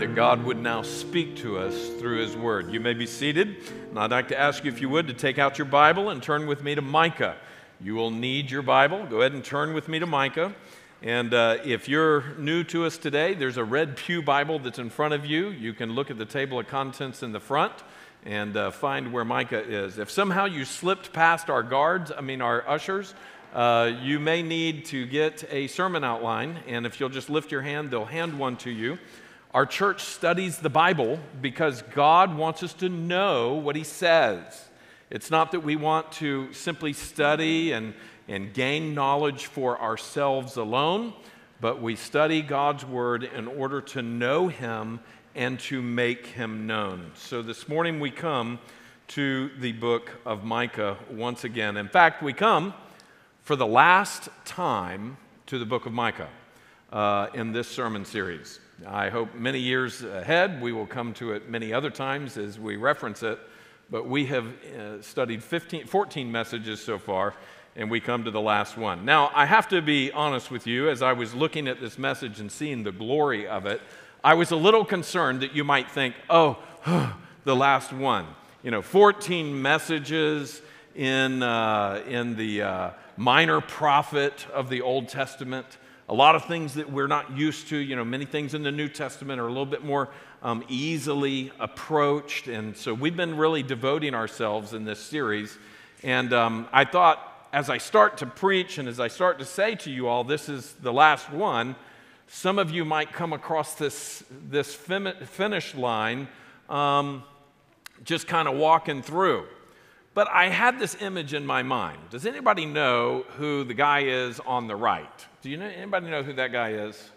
that God would now speak to us through His Word. You may be seated, and I'd like to ask you, if you would, to take out your Bible and turn with me to Micah. You will need your Bible. Go ahead and turn with me to Micah. And uh, if you're new to us today, there's a red Pew Bible that's in front of you. You can look at the table of contents in the front and uh, find where Micah is. If somehow you slipped past our guards, I mean our ushers, uh, you may need to get a sermon outline. And if you'll just lift your hand, they'll hand one to you. Our church studies the Bible because God wants us to know what He says. It's not that we want to simply study and and gain knowledge for ourselves alone, but we study God's Word in order to know Him and to make Him known. So this morning we come to the book of Micah once again. In fact, we come for the last time to the book of Micah uh, in this sermon series. I hope many years ahead we will come to it many other times as we reference it, but we have uh, studied 15, 14 messages so far and we come to the last one. Now, I have to be honest with you, as I was looking at this message and seeing the glory of it, I was a little concerned that you might think, oh, the last one. You know, 14 messages in, uh, in the uh, minor prophet of the Old Testament. A lot of things that we're not used to. You know, many things in the New Testament are a little bit more um, easily approached. And so we've been really devoting ourselves in this series. And um, I thought as I start to preach and as I start to say to you all, this is the last one, some of you might come across this, this finish line um, just kind of walking through. But I had this image in my mind. Does anybody know who the guy is on the right? Do you know anybody know who that guy is?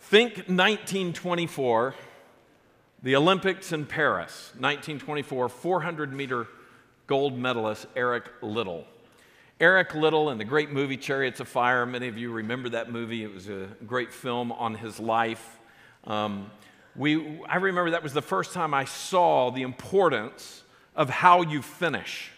Think 1924, the Olympics in Paris, 1924, 400 meter gold medalist Eric Liddell. Eric Liddell in the great movie Chariots of Fire, many of you remember that movie. It was a great film on his life. Um, we, I remember that was the first time I saw the importance of how you finish,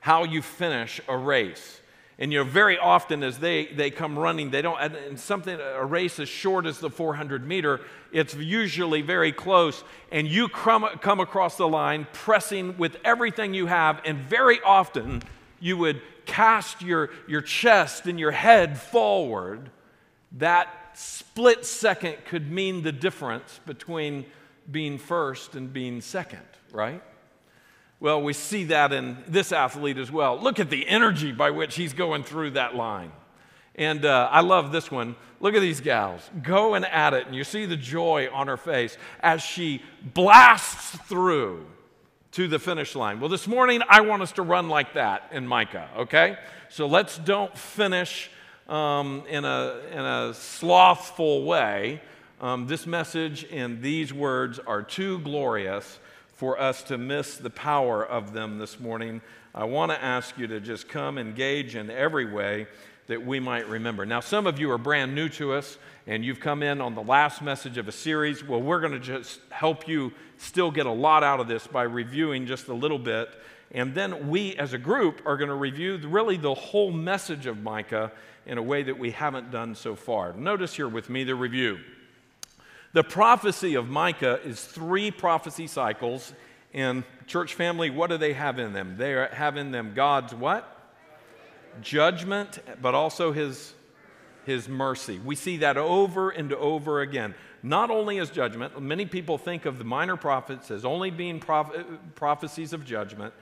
how you finish a race. And you know, very often as they, they come running, they don't, and something, a race as short as the 400 meter, it's usually very close. And you come, come across the line pressing with everything you have, and very often you would cast your, your chest and your head forward. That split second could mean the difference between being first and being second, right? Well, we see that in this athlete as well. Look at the energy by which he's going through that line. And uh, I love this one. Look at these gals going at it, and you see the joy on her face as she blasts through to the finish line. Well, this morning I want us to run like that in Micah, okay? So let's don't finish um, in, a, in a slothful way. Um, this message and these words are too glorious for us to miss the power of them this morning. I want to ask you to just come engage in every way that we might remember. Now, some of you are brand new to us and you've come in on the last message of a series. Well, we're going to just help you still get a lot out of this by reviewing just a little bit. And then we as a group are going to review really the whole message of Micah in a way that we haven't done so far. Notice here with me the review. The prophecy of Micah is three prophecy cycles. And church family, what do they have in them? They have in them God's what? Judgment, but also his, his mercy. We see that over and over again. Not only as judgment, many people think of the minor prophets as only being proph- prophecies of judgment,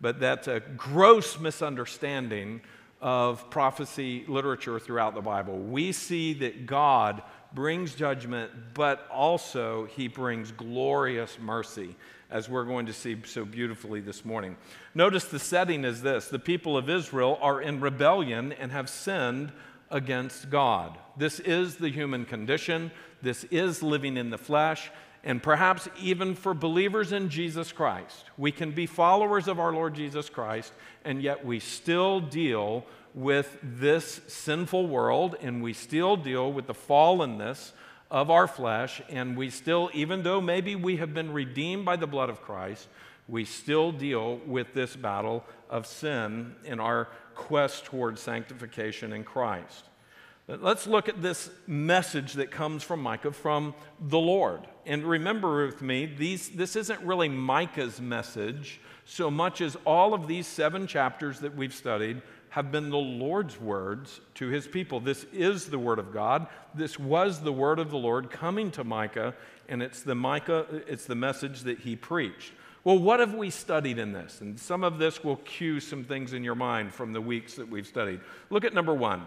but that's a gross misunderstanding of prophecy literature throughout the Bible. We see that God brings judgment, but also he brings glorious mercy, as we're going to see so beautifully this morning. Notice the setting is this the people of Israel are in rebellion and have sinned against God. This is the human condition, this is living in the flesh. And perhaps even for believers in Jesus Christ, we can be followers of our Lord Jesus Christ, and yet we still deal with this sinful world and we still deal with the fallenness of our flesh. And we still, even though maybe we have been redeemed by the blood of Christ, we still deal with this battle of sin in our quest towards sanctification in Christ. Let's look at this message that comes from Micah from the Lord. And remember with me, these, this isn't really Micah's message so much as all of these seven chapters that we've studied have been the Lord's words to his people. This is the word of God. This was the word of the Lord coming to Micah, and it's the Micah, it's the message that he preached. Well, what have we studied in this? And some of this will cue some things in your mind from the weeks that we've studied. Look at number one.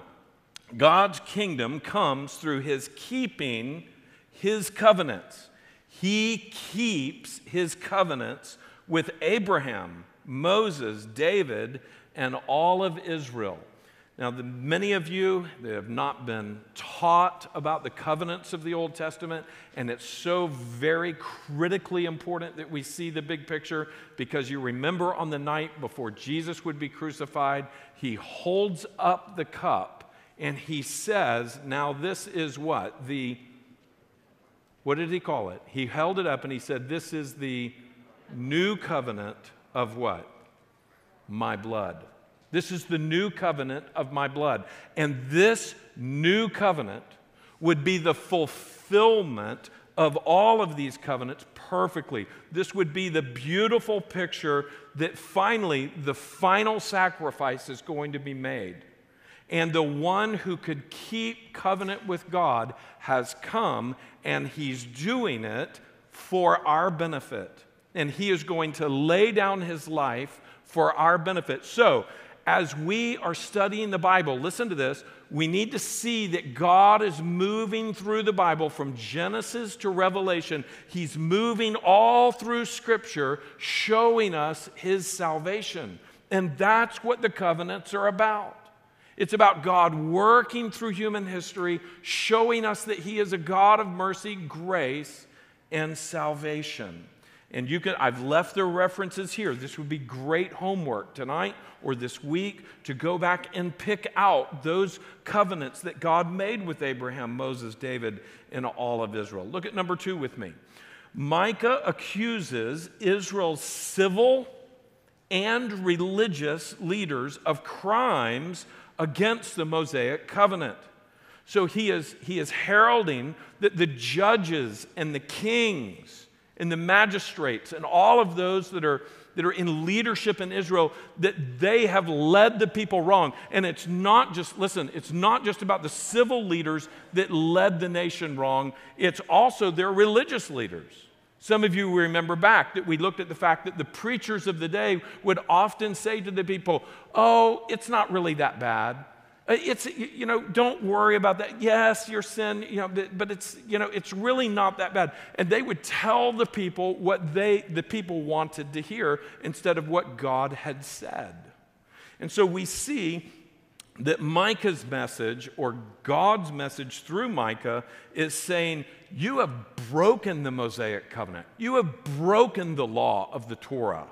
God's kingdom comes through his keeping his covenants. He keeps his covenants with Abraham, Moses, David, and all of Israel. Now, the, many of you that have not been taught about the covenants of the Old Testament, and it's so very critically important that we see the big picture because you remember on the night before Jesus would be crucified, he holds up the cup and he says, Now this is what? The, what did he call it? He held it up and he said, This is the new covenant of what? My blood. This is the new covenant of my blood. And this new covenant would be the fulfillment of all of these covenants perfectly. This would be the beautiful picture that finally the final sacrifice is going to be made and the one who could keep covenant with God has come, and he's doing it for our benefit. And he is going to lay down his life for our benefit. So, as we are studying the Bible, listen to this, we need to see that God is moving through the Bible from Genesis to Revelation. He's moving all through Scripture, showing us His salvation. And that's what the covenants are about. It's about God working through human history, showing us that He is a God of mercy, grace, and salvation. And you can, I've left the references here. This would be great homework tonight or this week to go back and pick out those covenants that God made with Abraham, Moses, David, and all of Israel. Look at number two with me. Micah accuses Israel's civil and religious leaders of crimes against the Mosaic covenant. So he is, he is heralding that the judges and the kings and the magistrates and all of those that are, that are in leadership in Israel, that they have led the people wrong. And it's not just, listen, it's not just about the civil leaders that led the nation wrong, it's also their religious leaders. Some of you remember back that we looked at the fact that the preachers of the day would often say to the people, Oh, it's not really that bad. Uh, it's, you know, don't worry about that. Yes, your sin, you know, but it's, you know, it's really not that bad. And they would tell the people what they, the people wanted to hear instead of what God had said. And so we see that Micah's message or God's message through Micah is saying, You have broken the Mosaic covenant, you have broken the law of the Torah.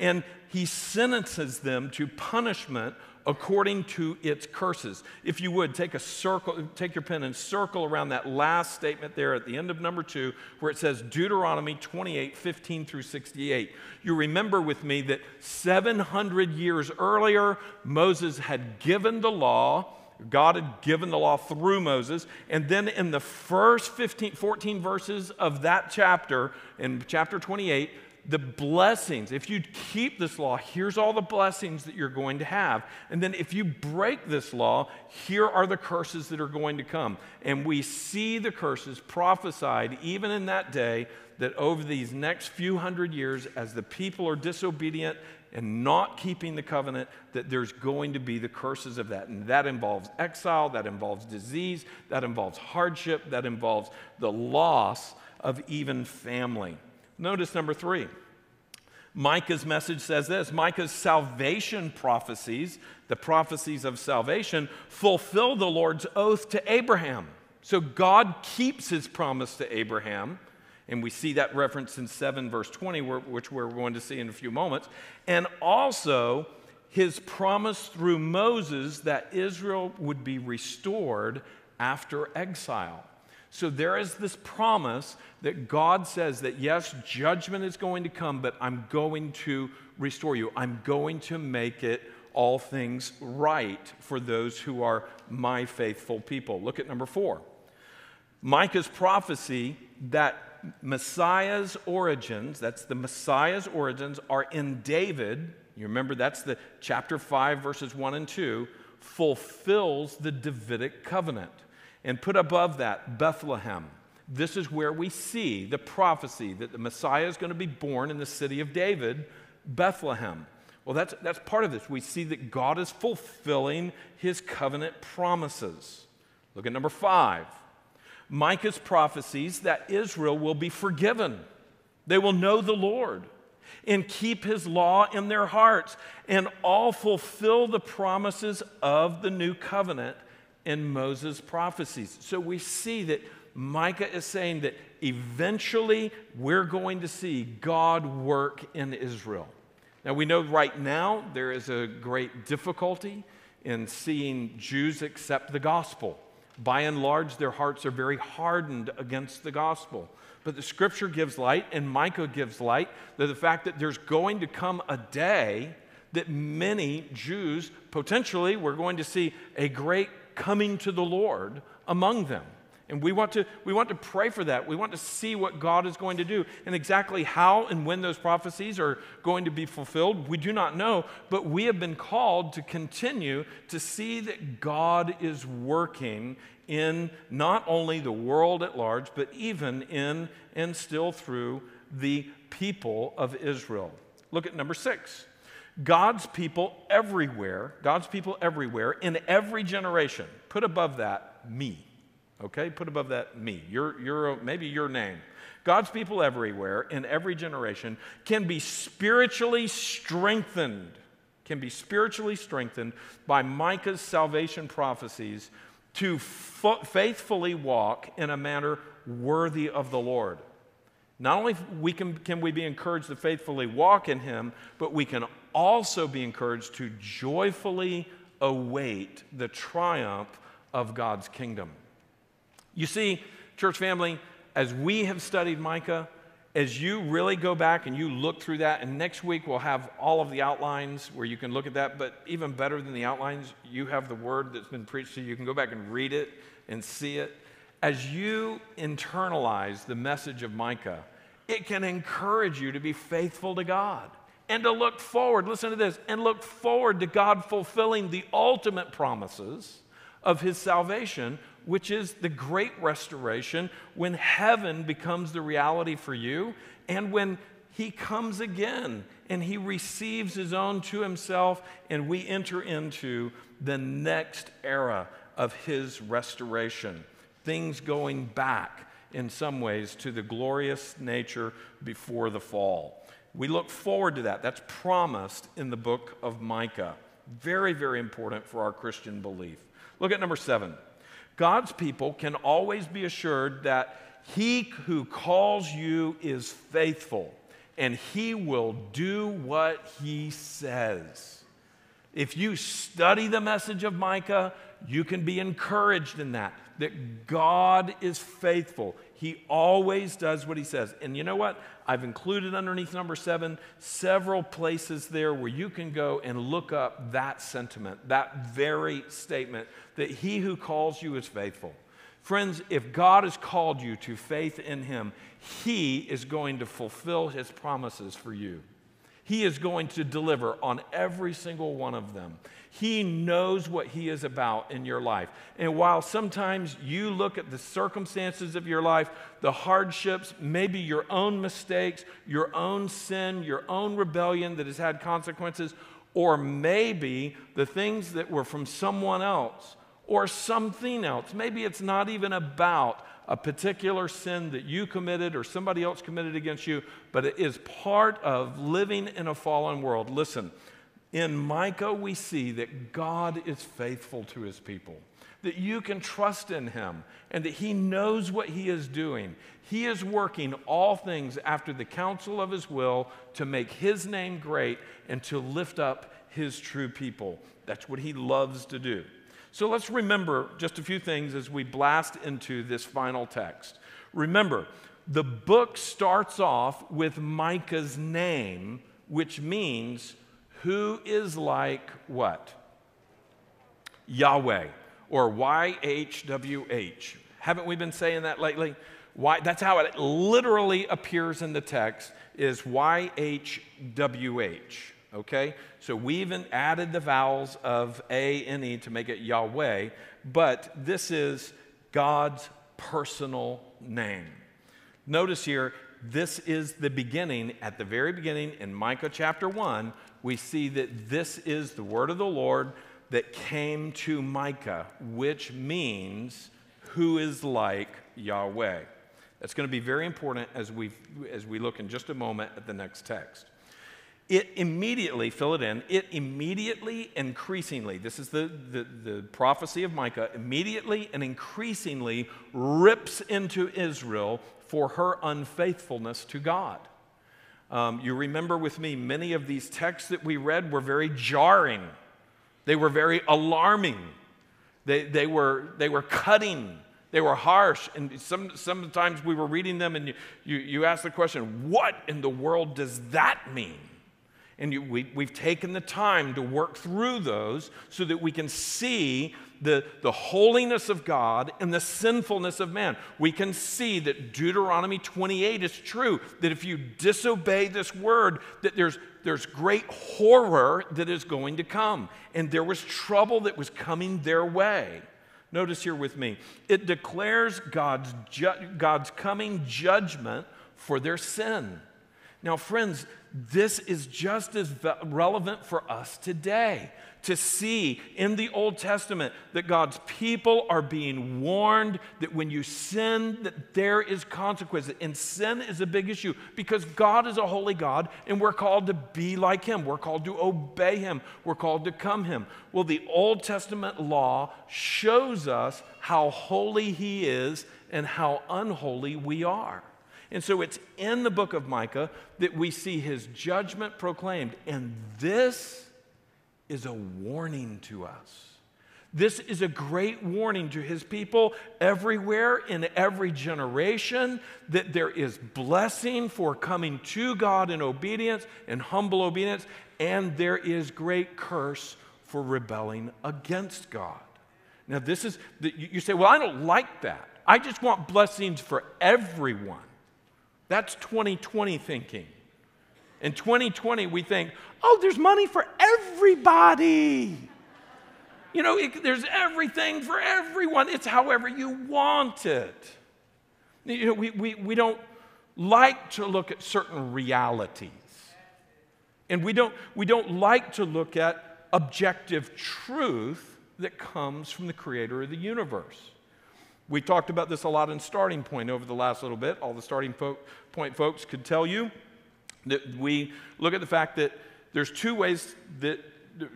And he sentences them to punishment according to its curses. If you would, take a circle, take your pen and circle around that last statement there at the end of number two, where it says Deuteronomy 28, 15 through 68. You remember with me that 700 years earlier, Moses had given the law. God had given the law through Moses. And then in the first 15, 14 verses of that chapter, in chapter 28, the blessings. If you keep this law, here's all the blessings that you're going to have. And then if you break this law, here are the curses that are going to come. And we see the curses prophesied even in that day that over these next few hundred years, as the people are disobedient and not keeping the covenant, that there's going to be the curses of that. And that involves exile, that involves disease, that involves hardship, that involves the loss of even family. Notice number three. Micah's message says this Micah's salvation prophecies, the prophecies of salvation, fulfill the Lord's oath to Abraham. So God keeps his promise to Abraham. And we see that reference in 7 verse 20, which we're going to see in a few moments. And also his promise through Moses that Israel would be restored after exile. So there is this promise that God says that yes, judgment is going to come, but I'm going to restore you. I'm going to make it all things right for those who are my faithful people. Look at number four. Micah's prophecy that Messiah's origins, that's the Messiah's origins, are in David. You remember that's the chapter 5, verses 1 and 2, fulfills the Davidic covenant. And put above that, Bethlehem. This is where we see the prophecy that the Messiah is going to be born in the city of David, Bethlehem. Well, that's, that's part of this. We see that God is fulfilling his covenant promises. Look at number five. Micah's prophecies that Israel will be forgiven. They will know the Lord and keep his law in their hearts and all fulfill the promises of the new covenant in Moses' prophecies. So we see that Micah is saying that eventually we're going to see God work in Israel. Now, we know right now there is a great difficulty in seeing Jews accept the gospel. By and large, their hearts are very hardened against the gospel. But the scripture gives light, and Micah gives light, that the fact that there's going to come a day that many Jews, potentially, we're going to see a great coming to the Lord among them. And we want, to, we want to pray for that. We want to see what God is going to do. And exactly how and when those prophecies are going to be fulfilled, we do not know. But we have been called to continue to see that God is working in not only the world at large, but even in and still through the people of Israel. Look at number six. God's people everywhere, God's people everywhere, in every generation. Put above that me. Okay, put above that me, your, your, maybe your name. God's people everywhere, in every generation, can be spiritually strengthened, can be spiritually strengthened by Micah's salvation prophecies to faithfully walk in a manner worthy of the Lord. Not only we can, can we be encouraged to faithfully walk in Him, but we can also be encouraged to joyfully await the triumph of God's kingdom. You see, church family, as we have studied Micah, as you really go back and you look through that, and next week we'll have all of the outlines where you can look at that, but even better than the outlines, you have the word that's been preached to you. You can go back and read it and see it. As you internalize the message of Micah, it can encourage you to be faithful to God and to look forward, listen to this, and look forward to God fulfilling the ultimate promises of his salvation which is the great restoration when heaven becomes the reality for you and when he comes again and he receives his own to himself and we enter into the next era of his restoration. Things going back in some ways to the glorious nature before the fall. We look forward to that. That's promised in the book of Micah. Very, very important for our Christian belief. Look at number seven. God's people can always be assured that he who calls you is faithful and he will do what he says. If you study the message of Micah, you can be encouraged in that, that God is faithful. He always does what he says. And you know what? I've included underneath number seven several places there where you can go and look up that sentiment, that very statement that he who calls you is faithful. Friends, if God has called you to faith in him, he is going to fulfill his promises for you. He is going to deliver on every single one of them. He knows what He is about in your life. And while sometimes you look at the circumstances of your life, the hardships, maybe your own mistakes, your own sin, your own rebellion that has had consequences, or maybe the things that were from someone else or something else. Maybe it's not even about a particular sin that you committed or somebody else committed against you, but it is part of living in a fallen world. Listen, in Micah, we see that God is faithful to his people, that you can trust in him, and that he knows what he is doing. He is working all things after the counsel of his will to make his name great and to lift up his true people. That's what he loves to do. So let's remember just a few things as we blast into this final text. Remember, the book starts off with Micah's name, which means Who is like what? Yahweh or YHWH. Haven't we been saying that lately? Why, that's how it literally appears in the text is YHWH. Okay? So we even added the vowels of A and E to make it Yahweh, but this is God's personal name. Notice here, this is the beginning, at the very beginning in Micah chapter 1, we see that this is the word of the Lord that came to Micah, which means who is like Yahweh. That's going to be very important as we, as we look in just a moment at the next text. It immediately, fill it in, it immediately, increasingly, this is the, the, the prophecy of Micah, immediately and increasingly rips into Israel for her unfaithfulness to God. Um, you remember with me, many of these texts that we read were very jarring, they were very alarming, they, they, were, they were cutting. They were harsh, and some, sometimes we were reading them, and you, you, you ask the question, What in the world does that mean? And you, we, we've taken the time to work through those so that we can see the, the holiness of God and the sinfulness of man. We can see that Deuteronomy 28 is true, that if you disobey this word, that there's, there's great horror that is going to come. And there was trouble that was coming their way. Notice here with me, it declares God's, ju- God's coming judgment for their sin. Now, friends, this is just as relevant for us today to see in the Old Testament that God's people are being warned that when you sin that there is consequences and sin is a big issue because God is a holy God and we're called to be like him. We're called to obey him. We're called to come him. Well the Old Testament law shows us how holy he is and how unholy we are and so it's in the book of Micah that we see his judgment proclaimed. And this is a warning to us. This is a great warning to his people everywhere in every generation that there is blessing for coming to God in obedience and humble obedience, and there is great curse for rebelling against God. Now, this is, you say, well, I don't like that. I just want blessings for everyone. That's 2020 thinking. In 2020, we think, oh, there's money for everybody. You know, it, there's everything for everyone. It's however you want it. You know, we, we, we don't like to look at certain realities. And we don't, we don't like to look at objective truth that comes from the creator of the universe. We talked about this a lot in Starting Point over the last little bit. All the Starting Point folks could tell you that we look at the fact that there's two ways that,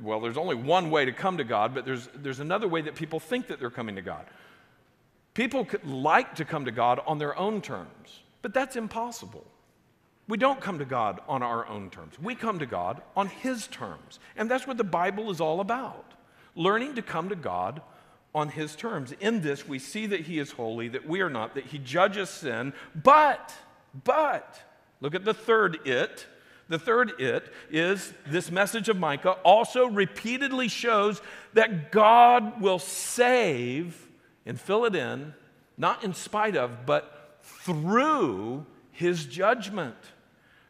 well, there's only one way to come to God, but there's, there's another way that people think that they're coming to God. People like to come to God on their own terms, but that's impossible. We don't come to God on our own terms. We come to God on His terms. And that's what the Bible is all about learning to come to God on his terms. In this, we see that he is holy, that we are not, that he judges sin, but, but, look at the third it. The third it is this message of Micah also repeatedly shows that God will save, and fill it in, not in spite of, but through his judgment.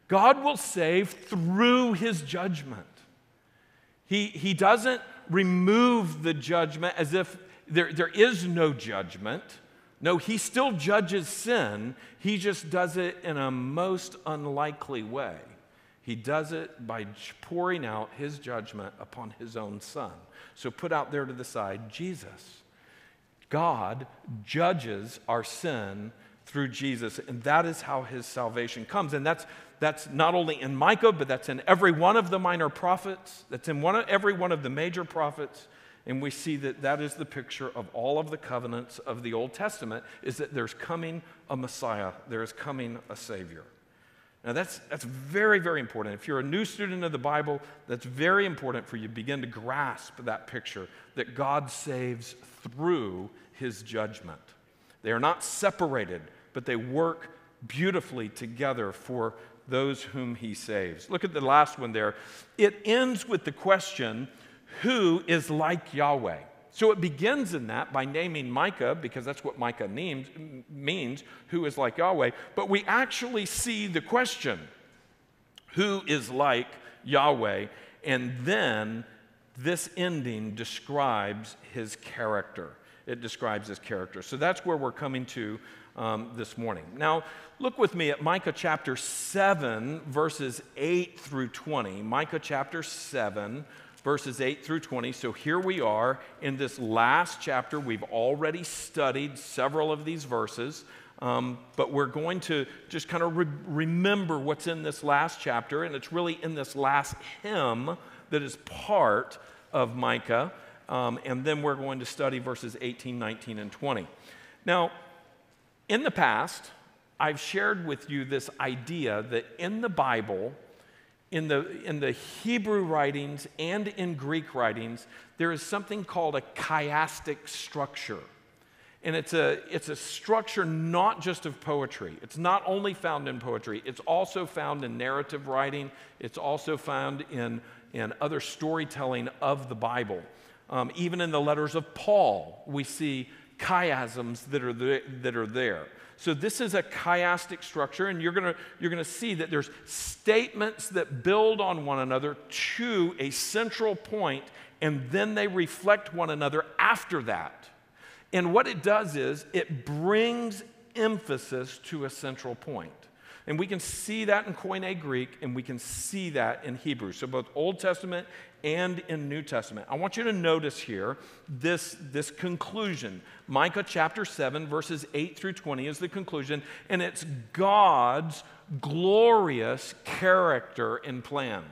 God will save through his judgment. He, he doesn't remove the judgment as if there, there is no judgment. No, he still judges sin. He just does it in a most unlikely way. He does it by pouring out his judgment upon his own son. So put out there to the side Jesus. God judges our sin through Jesus, and that is how his salvation comes. And that's, that's not only in Micah, but that's in every one of the minor prophets, that's in one of, every one of the major prophets. And we see that that is the picture of all of the covenants of the Old Testament is that there's coming a Messiah, there is coming a Savior. Now, that's, that's very, very important. If you're a new student of the Bible, that's very important for you to begin to grasp that picture that God saves through his judgment. They are not separated, but they work beautifully together for those whom he saves. Look at the last one there. It ends with the question, Who is like Yahweh? So it begins in that by naming Micah, because that's what Micah means, means, who is like Yahweh. But we actually see the question, who is like Yahweh? And then this ending describes his character. It describes his character. So that's where we're coming to um, this morning. Now, look with me at Micah chapter 7, verses 8 through 20. Micah chapter 7, verses 8 through 20. So here we are in this last chapter. We've already studied several of these verses, um, but we're going to just kind of re- remember what's in this last chapter, and it's really in this last hymn that is part of Micah. Um, and then we're going to study verses 18, 19, and 20. Now, in the past, I've shared with you this idea that in the Bible, in the, in the Hebrew writings and in Greek writings, there is something called a chiastic structure. And it's a, it's a structure not just of poetry. It's not only found in poetry, it's also found in narrative writing, it's also found in, in other storytelling of the Bible. Um, even in the letters of Paul, we see chiasms that are, that are there. So this is a chiastic structure, and you're gonna, you're gonna see that there's statements that build on one another to a central point, and then they reflect one another after that. And what it does is it brings emphasis to a central point. And we can see that in Koine Greek, and we can see that in Hebrew. So both Old Testament and in New Testament. I want you to notice here this, this conclusion. Micah chapter 7, verses 8 through 20 is the conclusion, and it's God's glorious character and plan.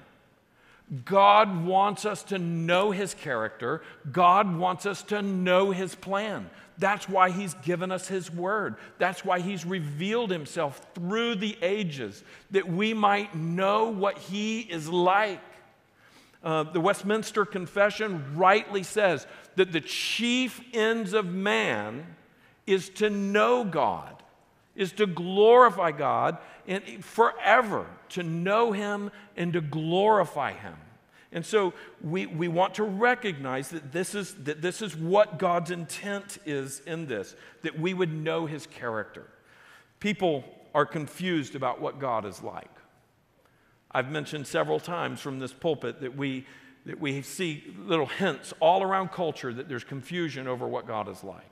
God wants us to know his character. God wants us to know his plan. That's why he's given us his word. That's why he's revealed himself through the ages, that we might know what he is like. Uh, the Westminster Confession rightly says that the chief ends of man is to know God, is to glorify God, and forever to know Him and to glorify Him. And so we, we want to recognize that this, is, that this is what God's intent is in this, that we would know His character. People are confused about what God is like. I've mentioned several times from this pulpit that we, that we see little hints all around culture that there's confusion over what God is like.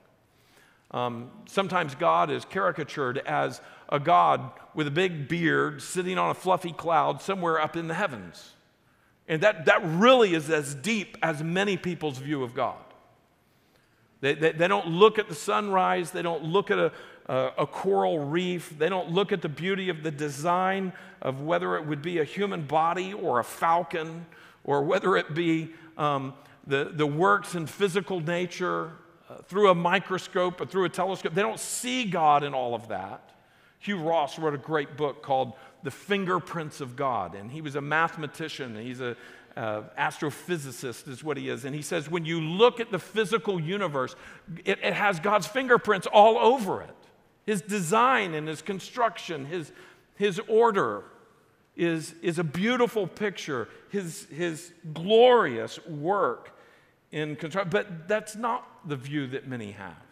Um, sometimes God is caricatured as a God with a big beard sitting on a fluffy cloud somewhere up in the heavens. And that, that really is as deep as many people's view of God. They, they, they don't look at the sunrise, they don't look at a, a, a, coral reef. They don't look at the beauty of the design of whether it would be a human body or a falcon or whether it be um, the, the works in physical nature uh, through a microscope or through a telescope. They don't see God in all of that. Hugh Ross wrote a great book called The Fingerprints of God, and he was a mathematician. He's a uh, astrophysicist, is what he is. And he says, when you look at the physical universe, it, it has God's fingerprints all over it. His design and his construction, his, his order is, is a beautiful picture, his, his glorious work in construction. But that's not the view that many have.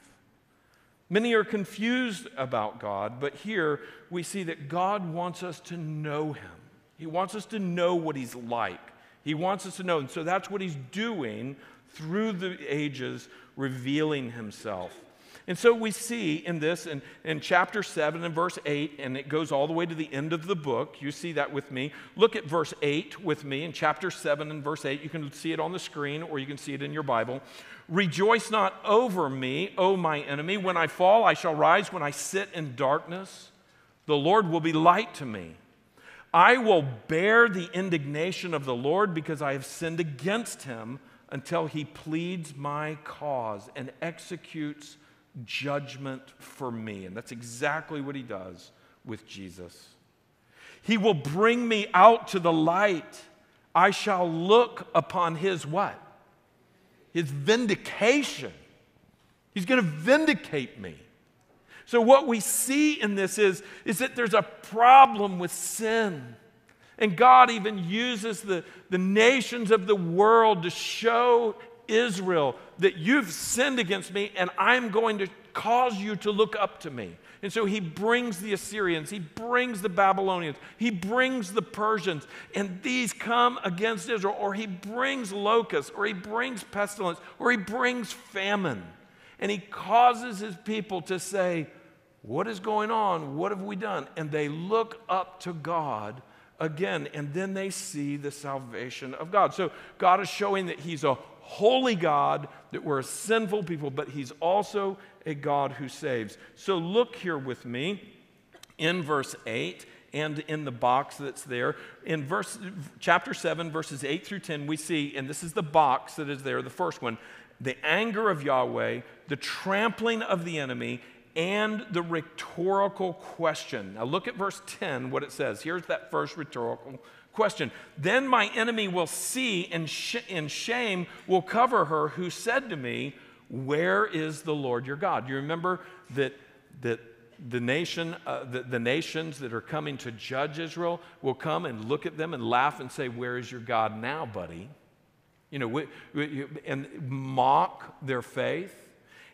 Many are confused about God, but here we see that God wants us to know him. He wants us to know what he's like. He wants us to know. And so that's what he's doing through the ages, revealing himself. And so we see in this, in, in chapter 7 and verse 8, and it goes all the way to the end of the book. You see that with me. Look at verse 8 with me in chapter 7 and verse 8. You can see it on the screen or you can see it in your Bible. Rejoice not over me, O my enemy. When I fall, I shall rise. When I sit in darkness, the Lord will be light to me. I will bear the indignation of the Lord because I have sinned against him until he pleads my cause and executes judgment for me. And that's exactly what he does with Jesus. He will bring me out to the light. I shall look upon his what? His vindication. He's going to vindicate me. So, what we see in this is, is that there's a problem with sin. And God even uses the, the nations of the world to show Israel that you've sinned against me and I'm going to cause you to look up to me. And so he brings the Assyrians, he brings the Babylonians, he brings the Persians, and these come against Israel, or he brings locusts, or he brings pestilence, or he brings famine. And he causes his people to say, What is going on? What have we done? And they look up to God again, and then they see the salvation of God. So God is showing that he's a holy God, that we're a sinful people, but He's also a God who saves. So look here with me in verse 8 and in the box that's there. In verse chapter 7 verses 8 through 10 we see and this is the box that is there the first one the anger of Yahweh, the trampling of the enemy and the rhetorical question. Now look at verse 10 what it says. Here's that first rhetorical Question Then my enemy will see, and, sh- and shame will cover her who said to me, Where is the Lord your God? You remember that, that the, nation, uh, the, the nations that are coming to judge Israel will come and look at them and laugh and say, Where is your God now, buddy? You know, we, we, and mock their faith.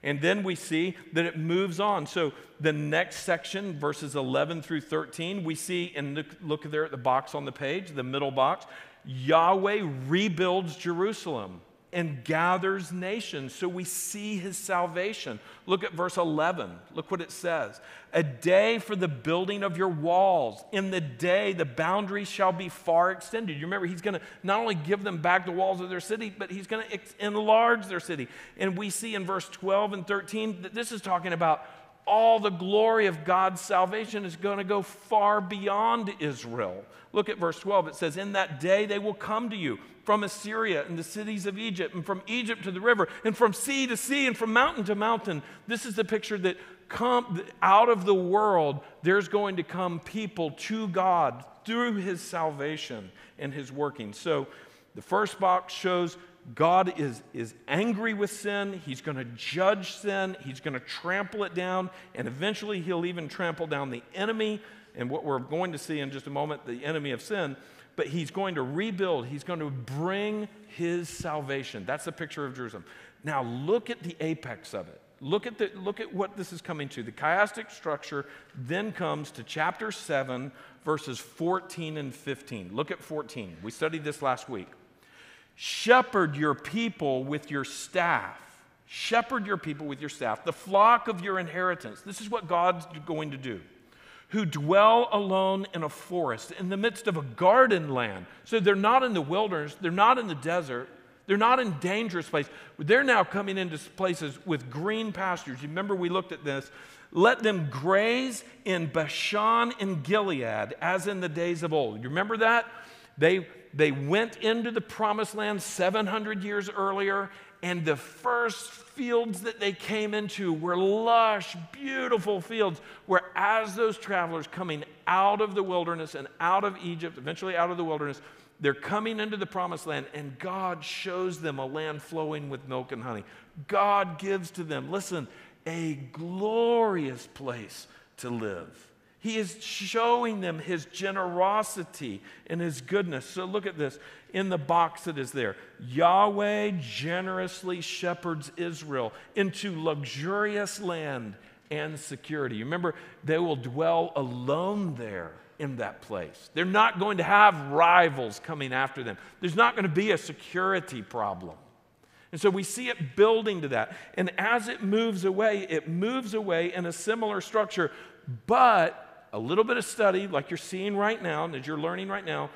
And then we see that it moves on. So the next section, verses 11 through 13, we see, and look, look there at the box on the page, the middle box, Yahweh rebuilds Jerusalem and gathers nations. So we see his salvation. Look at verse 11. Look what it says A day for the building of your walls. In the day, the boundaries shall be far extended. You remember, he's going to not only give them back the walls of their city, but he's going to enlarge their city. And we see in verse 12 and 13 that this is talking about all the glory of God's salvation is going to go far beyond Israel. Look at verse 12. It says, In that day they will come to you from Assyria and the cities of Egypt, and from Egypt to the river, and from sea to sea, and from mountain to mountain. This is the picture that come out of the world, there's going to come people to God through his salvation and his working. So the first box shows God is, is angry with sin. He's going to judge sin. He's going to trample it down. And eventually, he'll even trample down the enemy. And what we're going to see in just a moment, the enemy of sin. But he's going to rebuild. He's going to bring his salvation. That's the picture of Jerusalem. Now, look at the apex of it. Look at, the, look at what this is coming to. The chiastic structure then comes to chapter 7, verses 14 and 15. Look at 14. We studied this last week. Shepherd your people with your staff. Shepherd your people with your staff, the flock of your inheritance. This is what God's going to do. Who dwell alone in a forest, in the midst of a garden land. So they're not in the wilderness, they're not in the desert, they're not in dangerous places. They're now coming into places with green pastures. You remember we looked at this. Let them graze in Bashan and Gilead as in the days of old. You remember that? They, they went into the promised land 700 years earlier, and the first fields that they came into were lush, beautiful fields, where as those travelers coming out of the wilderness and out of Egypt, eventually out of the wilderness, they're coming into the promised land, and God shows them a land flowing with milk and honey. God gives to them, listen, a glorious place to live. He is showing them his generosity and his goodness. So look at this in the box that is there. Yahweh generously shepherds Israel into luxurious land and security. You remember, they will dwell alone there in that place. They're not going to have rivals coming after them, there's not going to be a security problem. And so we see it building to that. And as it moves away, it moves away in a similar structure, but a little bit of study, like you're seeing right now, and as you're learning right now,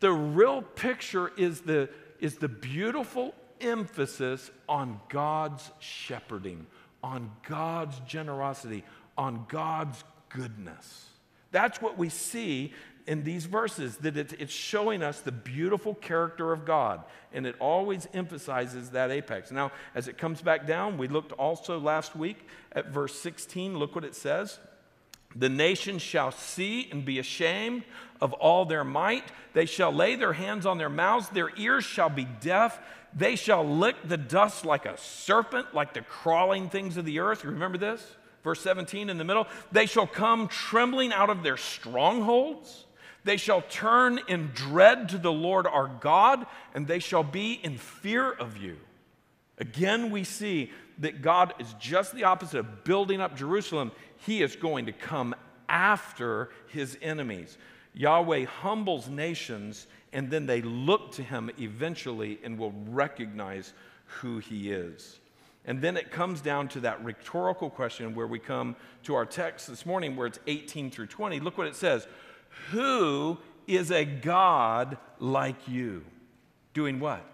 the real picture is the, is the beautiful emphasis on God's shepherding, on God's generosity, on God's goodness. That's what we see in these verses, that it's showing us the beautiful character of God, and it always emphasizes that apex. Now, as it comes back down, we looked also last week at verse 16. Look what it says. The nations shall see and be ashamed of all their might. They shall lay their hands on their mouths, their ears shall be deaf. They shall lick the dust like a serpent, like the crawling things of the earth. Remember this? Verse 17 in the middle, they shall come trembling out of their strongholds. They shall turn in dread to the Lord our God, and they shall be in fear of you. Again, we see that God is just the opposite of building up Jerusalem. He is going to come after his enemies. Yahweh humbles nations, and then they look to him eventually and will recognize who he is. And then it comes down to that rhetorical question where we come to our text this morning, where it's 18 through 20. Look what it says Who is a God like you? Doing what?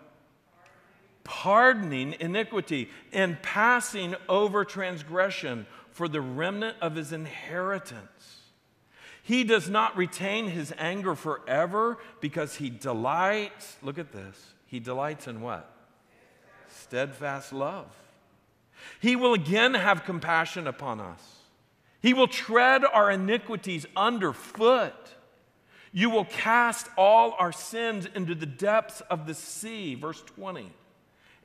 Pardoning iniquity and passing over transgression for the remnant of his inheritance. He does not retain his anger forever because he delights, look at this, he delights in what? Steadfast love. He will again have compassion upon us. He will tread our iniquities underfoot. You will cast all our sins into the depths of the sea, verse 20.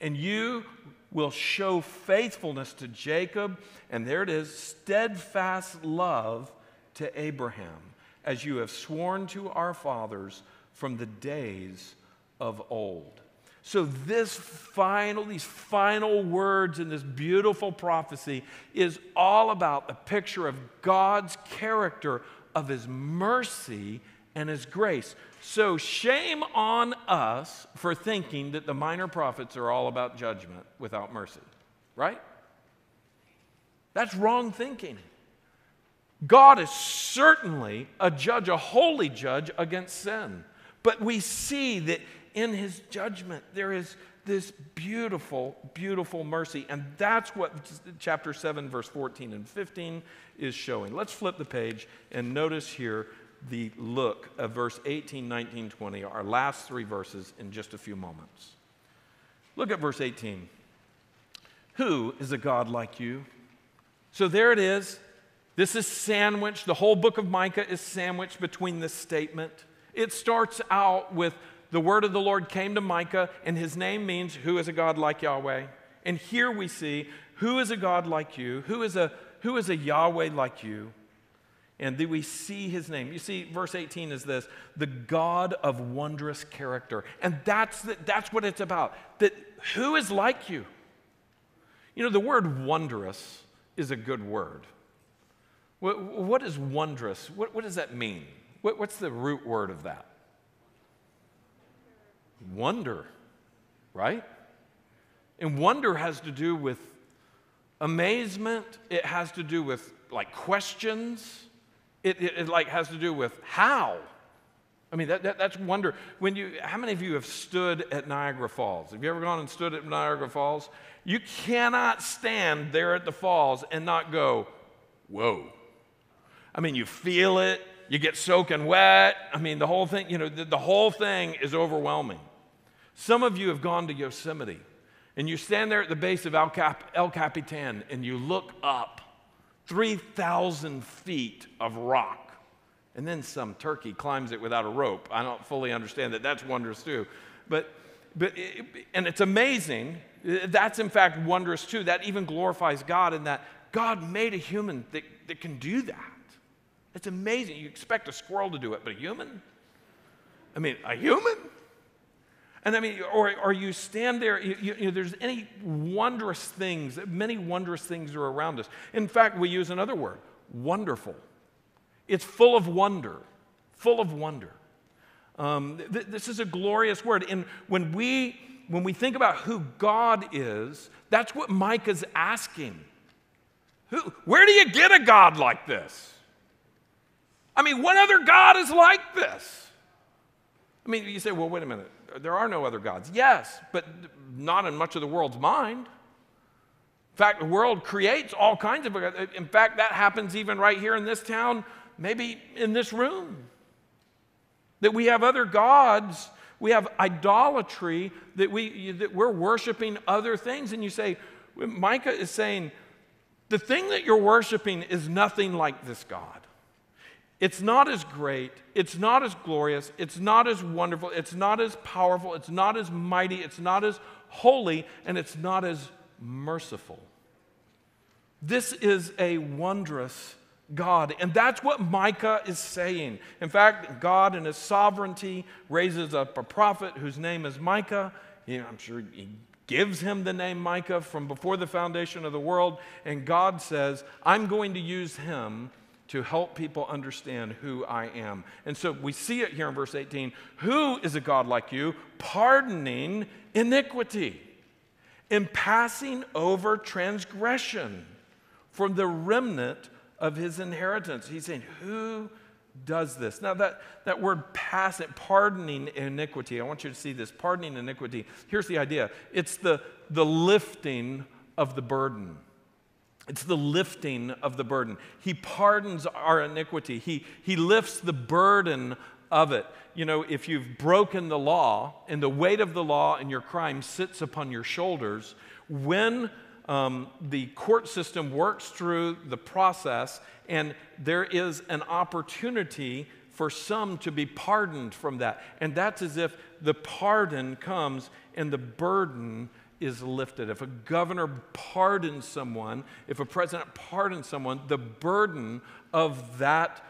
And you will show faithfulness to Jacob, and there it is, steadfast love to Abraham, as you have sworn to our fathers from the days of old. So, this final, these final words in this beautiful prophecy is all about the picture of God's character, of His mercy and His grace. So, shame on us for thinking that the minor prophets are all about judgment without mercy, right? That's wrong thinking. God is certainly a judge, a holy judge against sin. But we see that in his judgment there is this beautiful, beautiful mercy. And that's what chapter 7, verse 14 and 15 is showing. Let's flip the page and notice here the look of verse 18, 19, 20, our last three verses in just a few moments. Look at verse 18. Who is a God like you? So there it is. This is sandwiched. The whole book of Micah is sandwiched between this statement. It starts out with the word of the Lord came to Micah, and his name means, Who is a God like Yahweh? And here we see, Who is a God like you? Who is a, who is a Yahweh like you? And then we see his name. You see, verse 18 is this the God of wondrous character. And that's, the, that's what it's about. That who is like you? You know, the word wondrous is a good word. What, what is wondrous? What, what does that mean? What, what's the root word of that? Wonder, right? And wonder has to do with amazement, it has to do with like questions, it, it, it like has to do with how. I mean, that, that, that's wonder. When you, how many of you have stood at Niagara Falls? Have you ever gone and stood at Niagara Falls? You cannot stand there at the falls and not go, whoa. I mean, you feel it, you get soaking wet. I mean, the whole thing, you know, the, the whole thing is overwhelming. Some of you have gone to Yosemite and you stand there at the base of El, Cap, El Capitan and you look up 3,000 feet of rock. And then some turkey climbs it without a rope. I don't fully understand that. That's wondrous too. But, but it, and it's amazing. Uh, that's in fact wondrous too. That even glorifies God in that God made a human that, that can do that. It's amazing. You expect a squirrel to do it, but a human? I mean, a human? And I mean, or, or you stand there, you, you, know, there's any wondrous things, many wondrous things are around us. In fact, we use another word wonderful. It's full of wonder, full of wonder. Um, th- this is a glorious word. And when we, when we think about who God is, that's what Micah's asking. Who, where do you get a God like this? I mean, what other God is like this? I mean, you say, well, wait a minute. There are no other gods. Yes, but not in much of the world's mind. In fact, the world creates all kinds of. In fact, that happens even right here in this town, maybe in this room. That we have other gods, we have idolatry, that, we, that we're worshiping other things. And you say, Micah is saying, the thing that you're worshiping is nothing like this God. It's not as great, it's not as glorious, it's not as wonderful, it's not as powerful, it's not as mighty, it's not as holy, and it's not as merciful. This is a wondrous God. And that's what Micah is saying. In fact, God in his sovereignty raises up a prophet whose name is Micah. I'm sure he gives him the name Micah from before the foundation of the world. And God says, I'm going to use him to help people understand who I am. And so we see it here in verse 18. Who is a God like you, pardoning iniquity and passing over transgression from the remnant of his inheritance? He's saying, Who does this? Now, that, that word pass it, pardoning iniquity, I want you to see this pardoning iniquity. Here's the idea it's the, the lifting of the burden. It's the lifting of the burden. He pardons our iniquity. He, he lifts the burden of it. You know, if you've broken the law and the weight of the law and your crime sits upon your shoulders, when um, the court system works through the process and there is an opportunity for some to be pardoned from that. And that's as if the pardon comes and the burden is lifted. If a governor pardons someone, if a president pardons someone, the burden of that,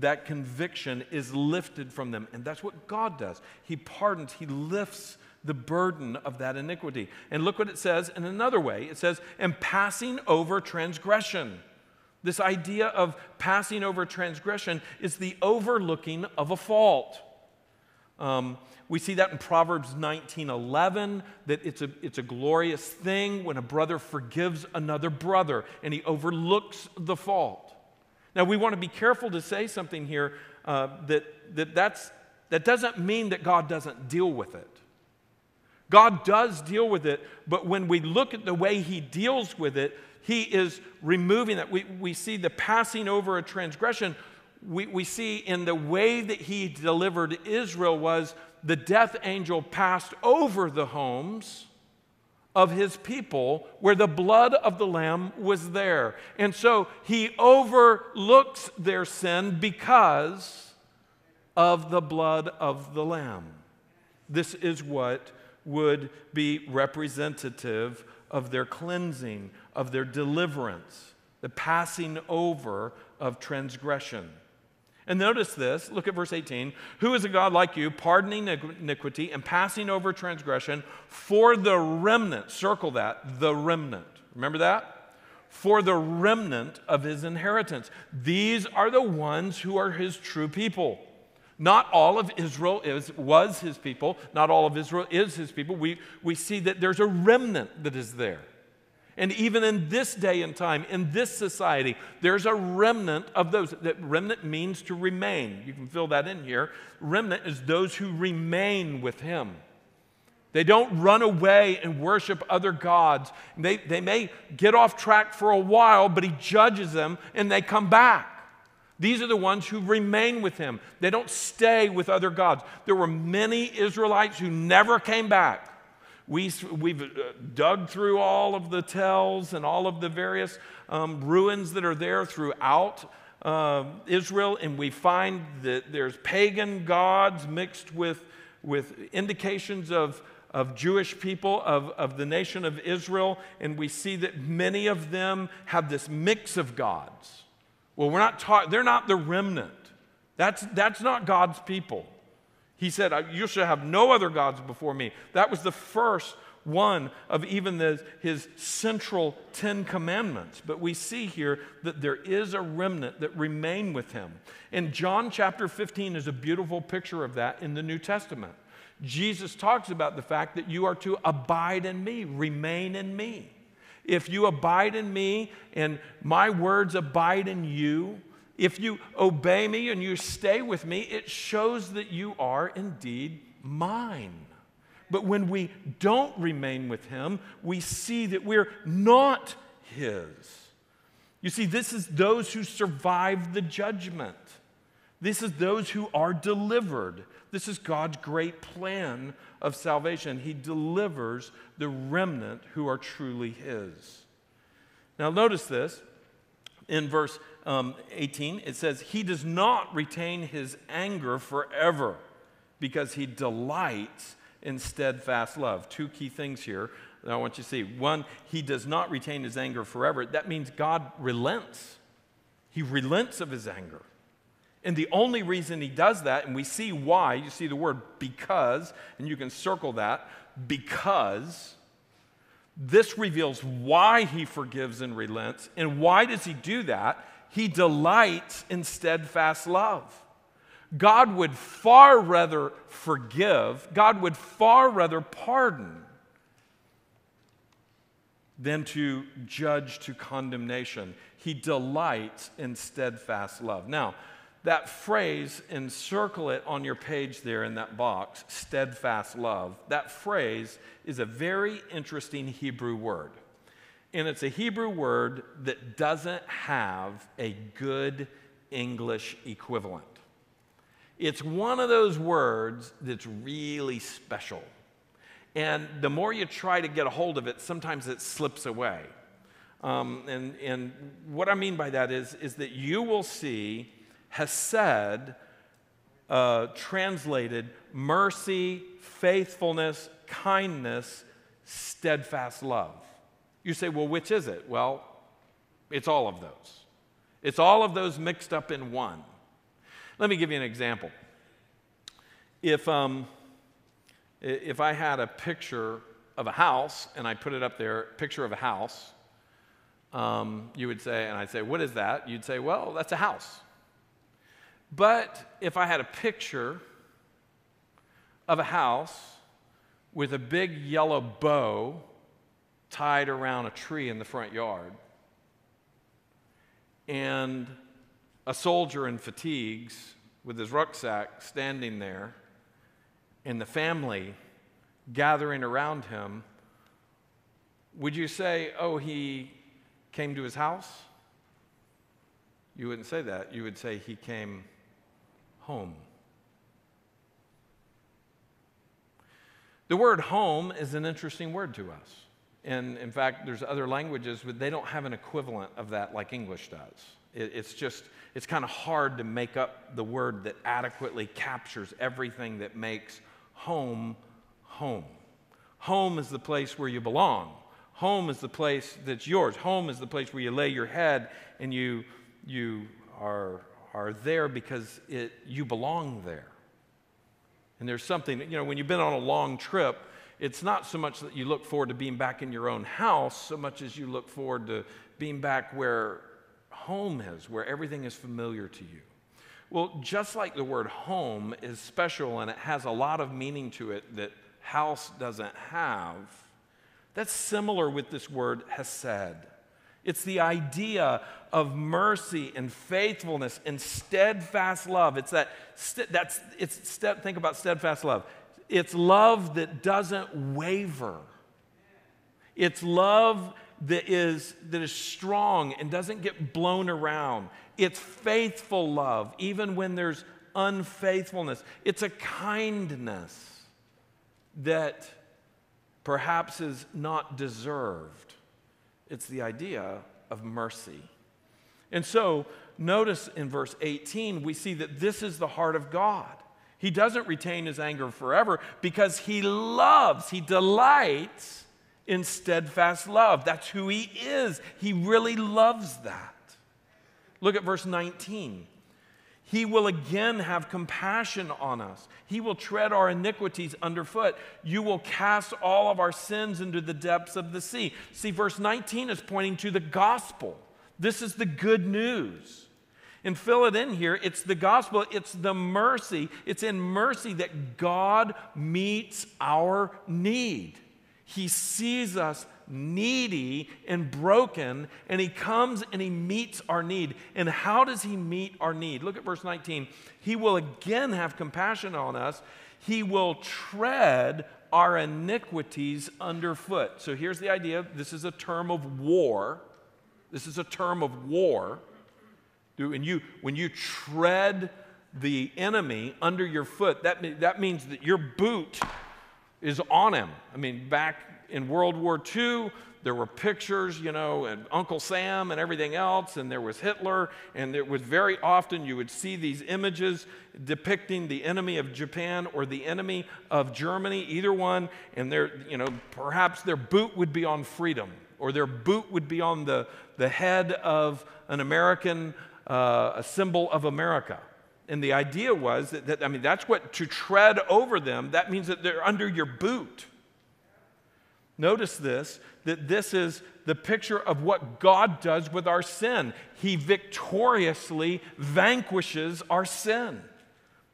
that conviction is lifted from them. And that's what God does. He pardons, He lifts the burden of that iniquity. And look what it says in another way it says, and passing over transgression. This idea of passing over transgression is the overlooking of a fault. Um, we see that in Proverbs 19:11 that it's a, it's a glorious thing when a brother forgives another brother and he overlooks the fault. Now we want to be careful to say something here uh, that, that that's, that doesn't mean that God doesn't deal with it. God does deal with it, but when we look at the way He deals with it, He is removing that. We, we see the passing over a transgression. We, we see in the way that He delivered Israel was the death angel passed over the homes of his people where the blood of the lamb was there. And so he overlooks their sin because of the blood of the lamb. This is what would be representative of their cleansing, of their deliverance, the passing over of transgression. And notice this, look at verse 18. Who is a God like you, pardoning iniquity and passing over transgression for the remnant? Circle that, the remnant. Remember that? For the remnant of his inheritance. These are the ones who are his true people. Not all of Israel is, was his people. Not all of Israel is his people. We, we see that there's a remnant that is there. And even in this day and time, in this society, there's a remnant of those. That remnant means to remain. You can fill that in here. Remnant is those who remain with him. They don't run away and worship other gods. They, they may get off track for a while, but he judges them and they come back. These are the ones who remain with him. They don't stay with other gods. There were many Israelites who never came back. We, we've uh, dug through all of the tells and all of the various um, ruins that are there throughout uh, Israel, and we find that there's pagan gods mixed with, with indications of, of Jewish people, of, of the nation of Israel, and we see that many of them have this mix of gods. Well, we're not taught, they're not the remnant. That's, that's not God's people. He said, You shall have no other gods before me. That was the first one of even the, his central Ten Commandments. But we see here that there is a remnant that remain with him. And John chapter 15 is a beautiful picture of that in the New Testament. Jesus talks about the fact that you are to abide in me, remain in me. If you abide in me and my words abide in you, if you obey me and you stay with me, it shows that you are indeed mine. But when we don't remain with him, we see that we're not his. You see, this is those who survive the judgment. This is those who are delivered. This is God's great plan of salvation. He delivers the remnant who are truly his. Now, notice this in verse um, 18, it says, He does not retain his anger forever because he delights in steadfast love. Two key things here. that I want you to see. One, he does not retain his anger forever. That means God relents. He relents of his anger. And the only reason he does that, and we see why, you see the word because, and you can circle that, because this reveals why he forgives and relents. And why does he do that? He delights in steadfast love. God would far rather forgive, God would far rather pardon than to judge to condemnation. He delights in steadfast love. Now, that phrase, encircle it on your page there in that box, steadfast love, that phrase is a very interesting Hebrew word. And it's a Hebrew word that doesn't have a good English equivalent. It's one of those words that's really special. And the more you try to get a hold of it, sometimes it slips away. Um, and, and what I mean by that is, is that you will see Hesed uh, translated mercy, faithfulness, kindness, steadfast love. You say, well, which is it? Well, it's all of those. It's all of those mixed up in one. Let me give you an example. If, um, if I had a picture of a house and I put it up there, picture of a house, um, you would say, and I'd say, what is that? You'd say, well, that's a house. But if I had a picture of a house with a big yellow bow tied around a tree in the front yard, and a soldier in fatigues with his rucksack standing there, and the family gathering around him, would you say, oh, he came to his house? You wouldn't say that. You would say he came home. The word home is an interesting word to us. And in fact, there's other languages, but they don't have an equivalent of that like English does. It, it's just, it's kind of hard to make up the word that adequately captures everything that makes home home. Home is the place where you belong. Home is the place that's yours. Home is the place where you lay your head and you, you are are there because it, you belong there. And there's something, you know, when you've been on a long trip, it's not so much that you look forward to being back in your own house, so much as you look forward to being back where home is, where everything is familiar to you. Well, just like the word home is special and it has a lot of meaning to it that house doesn't have, that's similar with this word hesed. It's the idea of mercy and faithfulness and steadfast love. It's that, that's, it's, think about steadfast love. It's love that doesn't waver. It's love that is, that is strong and doesn't get blown around. It's faithful love, even when there's unfaithfulness. It's a kindness that perhaps is not deserved. It's the idea of mercy. And so, notice in verse 18, we see that this is the heart of God. He doesn't retain his anger forever because he loves, he delights in steadfast love. That's who he is. He really loves that. Look at verse 19. He will again have compassion on us. He will tread our iniquities underfoot. You will cast all of our sins into the depths of the sea. See, verse 19 is pointing to the gospel. This is the good news. And fill it in here. It's the gospel, it's the mercy. It's in mercy that God meets our need. He sees us needy and broken, and He comes and He meets our need. And how does He meet our need? Look at verse 19. He will again have compassion on us, He will tread our iniquities underfoot. So here's the idea this is a term of war. This is a term of war. And you, when you tread the enemy under your foot, that, that means that your boot is on him. I mean, back in World War II, there were pictures, you know, and Uncle Sam and everything else, and there was Hitler, and it was very often you would see these images depicting the enemy of Japan or the enemy of Germany, either one, and their, you know, perhaps their boot would be on freedom, or their boot would be on the, the head of an American, uh, a symbol of America. And the idea was that, that, I mean, that's what to tread over them, that means that they're under your boot. Notice this that this is the picture of what God does with our sin. He victoriously vanquishes our sin.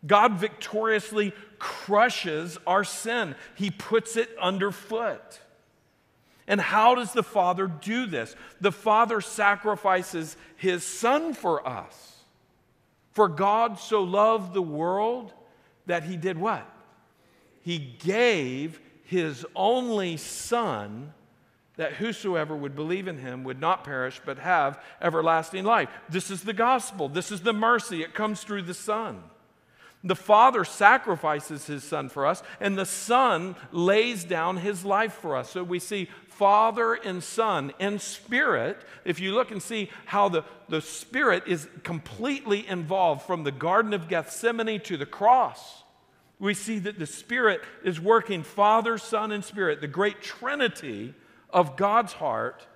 God victoriously crushes our sin, He puts it underfoot. And how does the Father do this? The Father sacrifices His Son for us. For God so loved the world that He did what? He gave his only Son, that whosoever would believe in him would not perish but have everlasting life. This is the gospel. This is the mercy. It comes through the Son. The Father sacrifices his Son for us, and the Son lays down his life for us. So we see Father and Son and Spirit. If you look and see how the, the Spirit is completely involved from the Garden of Gethsemane to the cross we see that the Spirit is working, Father, Son, and Spirit. The great Trinity of God's heart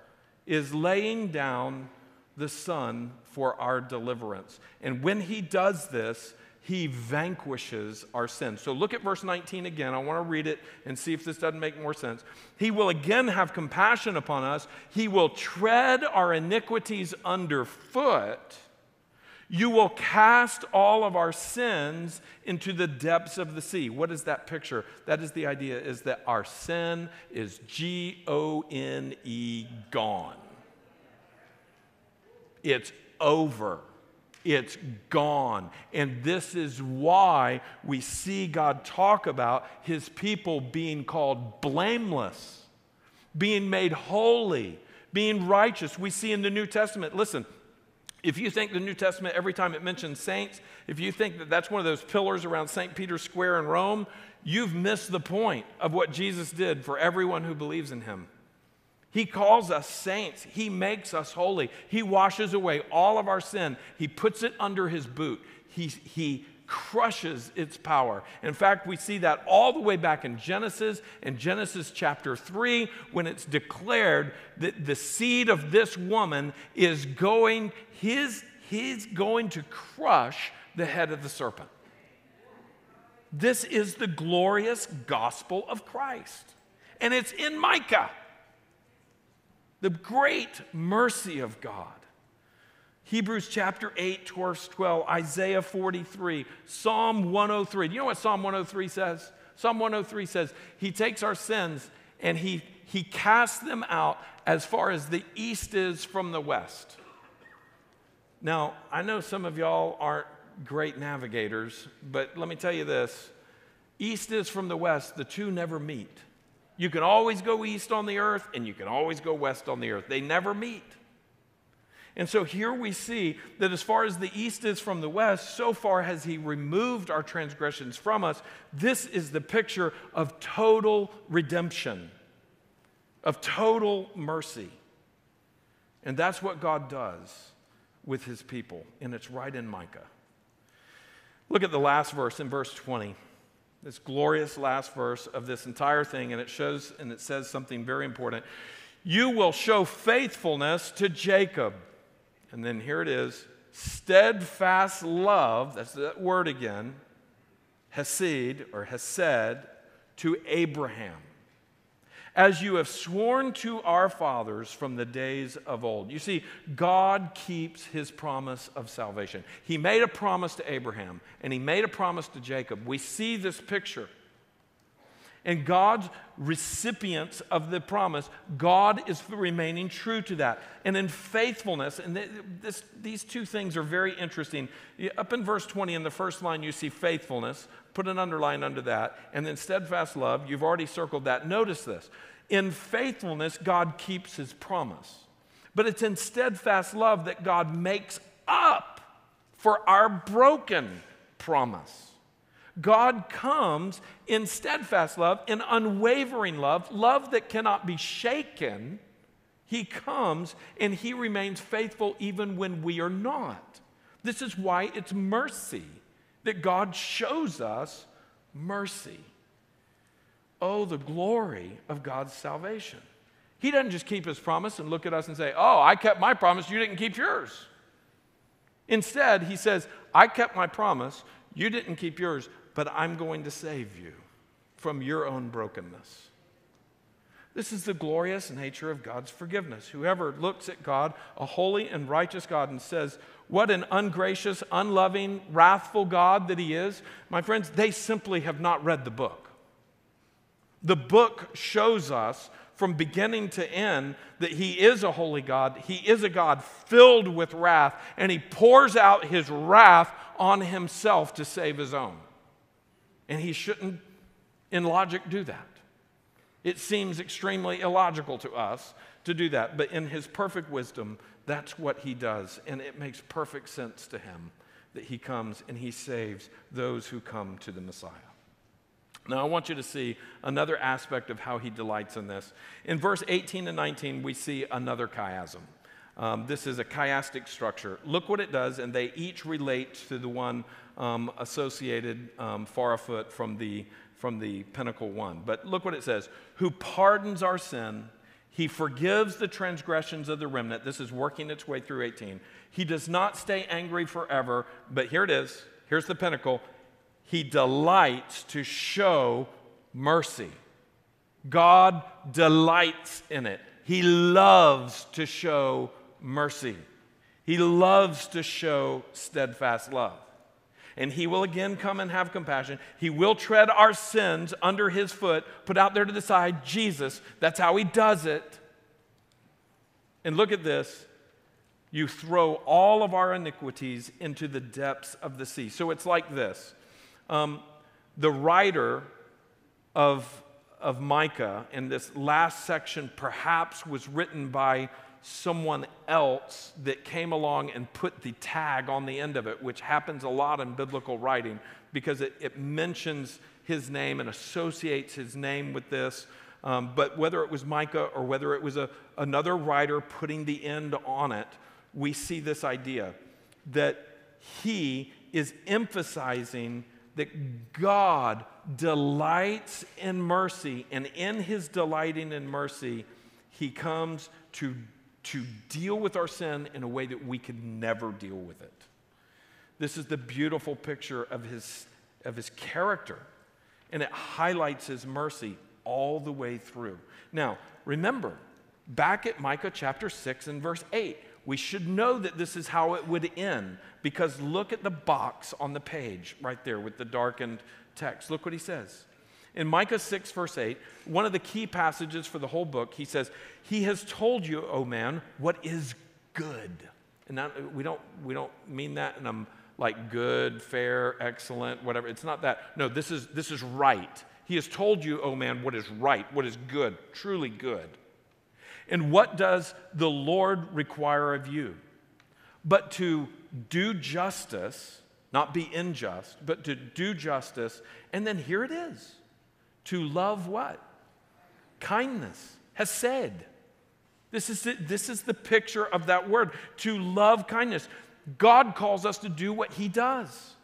is laying down the Son for our deliverance. And when He does this, He vanquishes our sins. So look at verse 19 again. I want to read it and see if this doesn't make more sense. He will again have compassion upon us, He will tread our iniquities underfoot you will cast all of our sins into the depths of the sea. What is that picture? That is the idea is that our sin is G O N E gone. It's over. It's gone. And this is why we see God talk about his people being called blameless, being made holy, being righteous. We see in the New Testament, listen, if you think the New Testament, every time it mentions saints, if you think that that's one of those pillars around St. Peter's Square in Rome, you've missed the point of what Jesus did for everyone who believes in him. He calls us saints. He makes us holy. He washes away all of our sin. He puts it under his boot. He, he crushes its power. In fact, we see that all the way back in Genesis, in Genesis chapter 3, when it's declared that the seed of this woman is going, his, he's going to crush the head of the serpent. This is the glorious gospel of Christ. And it's in Micah. The great mercy of God. Hebrews chapter 8, verse 12, Isaiah 43, Psalm 103. Do you know what Psalm 103 says? Psalm 103 says, He takes our sins and he, he casts them out as far as the east is from the west. Now, I know some of y'all aren't great navigators, but let me tell you this east is from the west, the two never meet. You can always go east on the earth and you can always go west on the earth, they never meet. And so here we see that as far as the east is from the west, so far has he removed our transgressions from us. This is the picture of total redemption, of total mercy. And that's what God does with his people. And it's right in Micah. Look at the last verse in verse 20. This glorious last verse of this entire thing, and it shows and it says something very important. You will show faithfulness to Jacob and then here it is steadfast love, that's that word again, Hesed or Hesed, to Abraham, as you have sworn to our fathers from the days of old. You see, God keeps his promise of salvation. He made a promise to Abraham and he made a promise to Jacob. We see this picture and God's recipients of the promise, God is remaining true to that. And in faithfulness, and this, these two things are very interesting. Up in verse 20, in the first line, you see faithfulness. Put an underline under that. And then steadfast love, you've already circled that. Notice this. In faithfulness, God keeps his promise. But it's in steadfast love that God makes up for our broken promise. God comes in steadfast love, in unwavering love, love that cannot be shaken. He comes and He remains faithful even when we are not. This is why it's mercy that God shows us mercy. Oh, the glory of God's salvation. He doesn't just keep His promise and look at us and say, Oh, I kept my promise, you didn't keep yours. Instead, He says, I kept my promise, you didn't keep yours, but I'm going to save you from your own brokenness. This is the glorious nature of God's forgiveness. Whoever looks at God, a holy and righteous God, and says, What an ungracious, unloving, wrathful God that He is, my friends, they simply have not read the book. The book shows us from beginning to end that He is a holy God. He is a God filled with wrath, and He pours out His wrath on Himself to save His own. And He shouldn't, in logic, do that. It seems extremely illogical to us to do that, but in his perfect wisdom, that's what he does. And it makes perfect sense to him that he comes and he saves those who come to the Messiah. Now, I want you to see another aspect of how he delights in this. In verse 18 and 19, we see another chiasm. Um, this is a chiastic structure. Look what it does, and they each relate to the one um, associated um, far afoot from the from the pinnacle one. But look what it says who pardons our sin, he forgives the transgressions of the remnant. This is working its way through 18. He does not stay angry forever, but here it is. Here's the pinnacle. He delights to show mercy. God delights in it. He loves to show mercy. He loves to show steadfast love and he will again come and have compassion. He will tread our sins under his foot, put out there to the side, Jesus. That's how he does it. And look at this. You throw all of our iniquities into the depths of the sea. So it's like this. Um, the writer of, of Micah in this last section perhaps was written by someone else that came along and put the tag on the end of it, which happens a lot in biblical writing because it, it mentions his name and associates his name with this. Um, but whether it was Micah or whether it was a, another writer putting the end on it, we see this idea that he is emphasizing that God delights in mercy, and in his delighting in mercy, he comes to to deal with our sin in a way that we could never deal with it. This is the beautiful picture of his, of his character, and it highlights his mercy all the way through. Now, remember, back at Micah chapter 6 and verse 8, we should know that this is how it would end because look at the box on the page right there with the darkened text. Look what he says. In Micah 6, verse 8, one of the key passages for the whole book, he says, He has told you, O man, what is good. And that, we, don't, we don't mean that in a like good, fair, excellent, whatever. It's not that. No, this is, this is right. He has told you, O man, what is right, what is good, truly good. And what does the Lord require of you? But to do justice, not be unjust, but to do justice. And then here it is to love what? Kindness, hesed. This is, the, this is the picture of that word, to love kindness. God calls us to do what He does.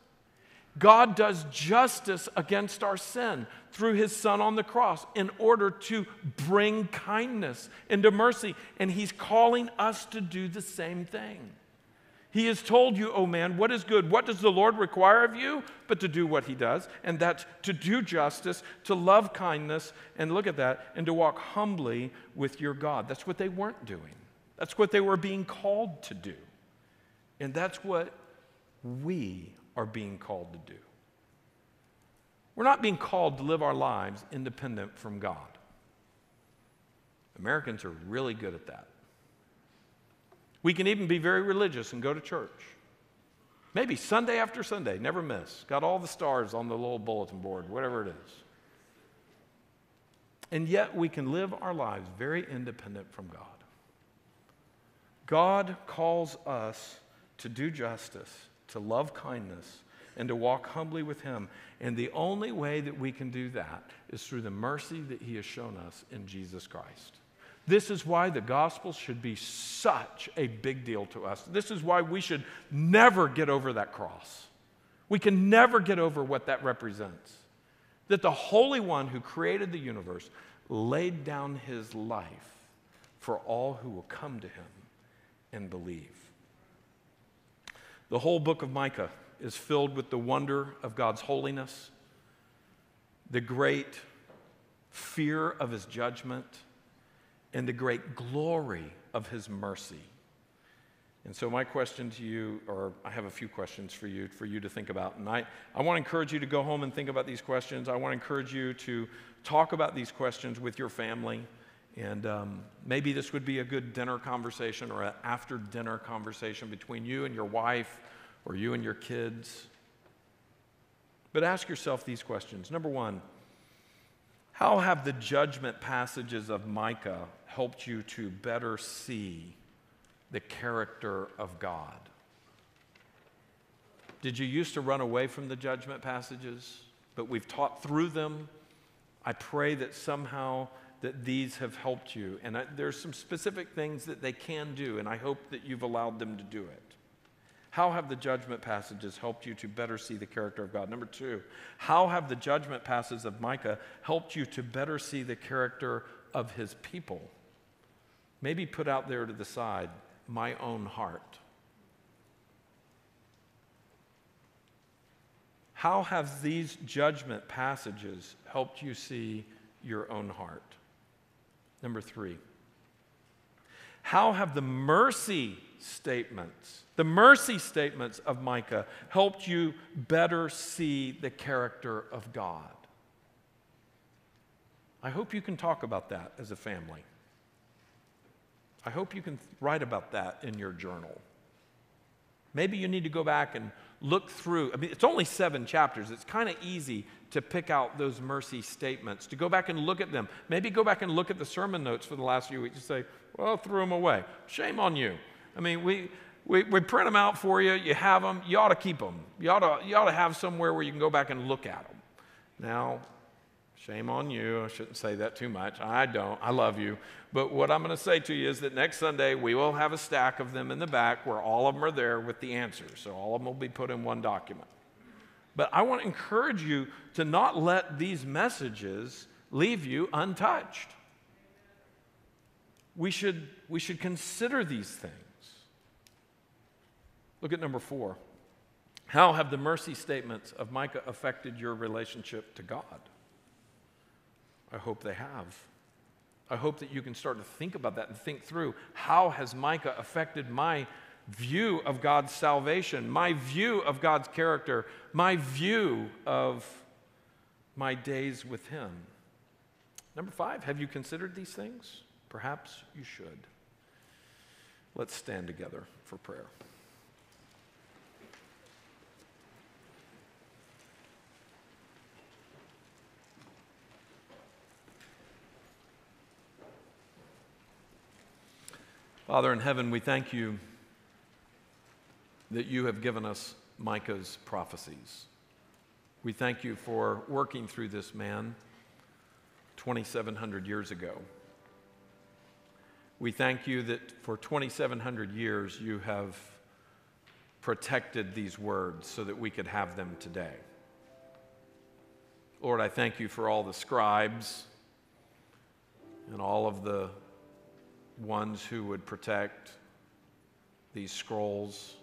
God does justice against our sin through His Son on the cross in order to bring kindness into mercy. And He's calling us to do the same thing. He has told you, oh man, what is good? What does the Lord require of you? But to do what he does, and that's to do justice, to love kindness, and look at that, and to walk humbly with your God. That's what they weren't doing. That's what they were being called to do. And that's what we are being called to do. We're not being called to live our lives independent from God. Americans are really good at that. We can even be very religious and go to church. Maybe Sunday after Sunday, never miss. Got all the stars on the little bulletin board, whatever it is. And yet we can live our lives very independent from God. God calls us to do justice, to love kindness, and to walk humbly with Him. And the only way that we can do that is through the mercy that He has shown us in Jesus Christ. This is why the gospel should be such a big deal to us. This is why we should never get over that cross. We can never get over what that represents. That the Holy One who created the universe laid down his life for all who will come to him and believe. The whole book of Micah is filled with the wonder of God's holiness, the great fear of his judgment, and the great glory of his mercy. And so, my question to you, or I have a few questions for you, for you to think about. And I, I want to encourage you to go home and think about these questions. I want to encourage you to talk about these questions with your family. And um, maybe this would be a good dinner conversation or an after dinner conversation between you and your wife or you and your kids. But ask yourself these questions. Number one, how have the judgment passages of Micah helped you to better see the character of God? Did you used to run away from the judgment passages, but we've taught through them? I pray that somehow that these have helped you. And I, there's some specific things that they can do, and I hope that you've allowed them to do it. How have the judgment passages helped you to better see the character of God? Number two, how have the judgment passages of Micah helped you to better see the character of his people? Maybe put out there to the side, my own heart. How have these judgment passages helped you see your own heart? Number three, how have the mercy statements, the mercy statements of Micah, helped you better see the character of God? I hope you can talk about that as a family. I hope you can write about that in your journal. Maybe you need to go back and look through. I mean, it's only seven chapters. It's kind of easy to pick out those mercy statements, to go back and look at them. Maybe go back and look at the sermon notes for the last few weeks and say, well, threw them away. Shame on you. I mean, we, we, we print them out for you. You have them. You ought to keep them. You ought to, you ought to have somewhere where you can go back and look at them. Now, Shame on you. I shouldn't say that too much. I don't. I love you. But what I'm going to say to you is that next Sunday we will have a stack of them in the back where all of them are there with the answers. So all of them will be put in one document. But I want to encourage you to not let these messages leave you untouched. We should, we should consider these things. Look at number four. How have the mercy statements of Micah affected your relationship to God? I hope they have. I hope that you can start to think about that and think through how has Micah affected my view of God's salvation, my view of God's character, my view of my days with Him. Number five, have you considered these things? Perhaps you should. Let's stand together for prayer. Father in heaven, we thank you that you have given us Micah's prophecies. We thank you for working through this man 2,700 years ago. We thank you that for 2,700 years you have protected these words so that we could have them today. Lord, I thank you for all the scribes and all of the ones who would protect these scrolls.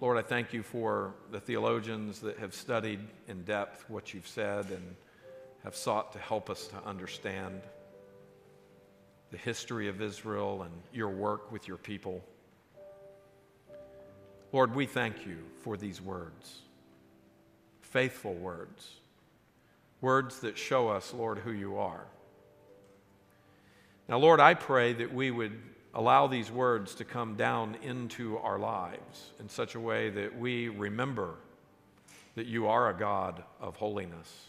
Lord, I thank you for the theologians that have studied in depth what you've said and have sought to help us to understand the history of Israel and your work with your people. Lord, we thank you for these words, faithful words, words that show us, Lord, who you are. Now, Lord, I pray that we would allow these words to come down into our lives in such a way that we remember that you are a God of holiness,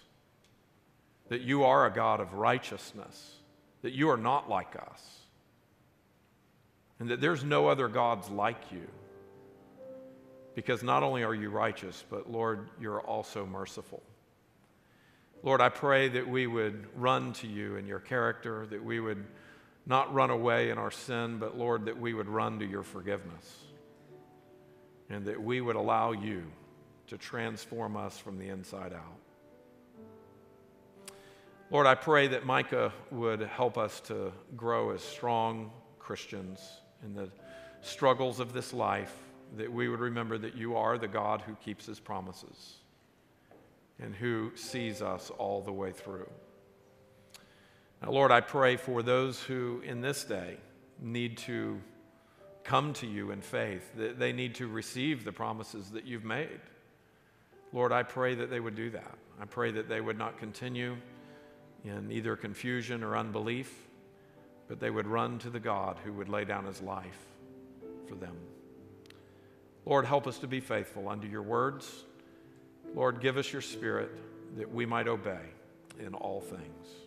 that you are a God of righteousness, that you are not like us, and that there's no other gods like you. because not only are you righteous, but Lord, you're also merciful. Lord, I pray that we would run to you in your character, that we would not run away in our sin, but Lord, that we would run to your forgiveness, and that we would allow you to transform us from the inside out. Lord, I pray that Micah would help us to grow as strong Christians in the struggles of this life, that we would remember that you are the God who keeps his promises and who sees us all the way through. Now, Lord, I pray for those who in this day need to come to you in faith, that they need to receive the promises that you've made. Lord, I pray that they would do that. I pray that they would not continue in either confusion or unbelief, but they would run to the God who would lay down his life for them. Lord, help us to be faithful unto your words. Lord, give us your spirit that we might obey in all things.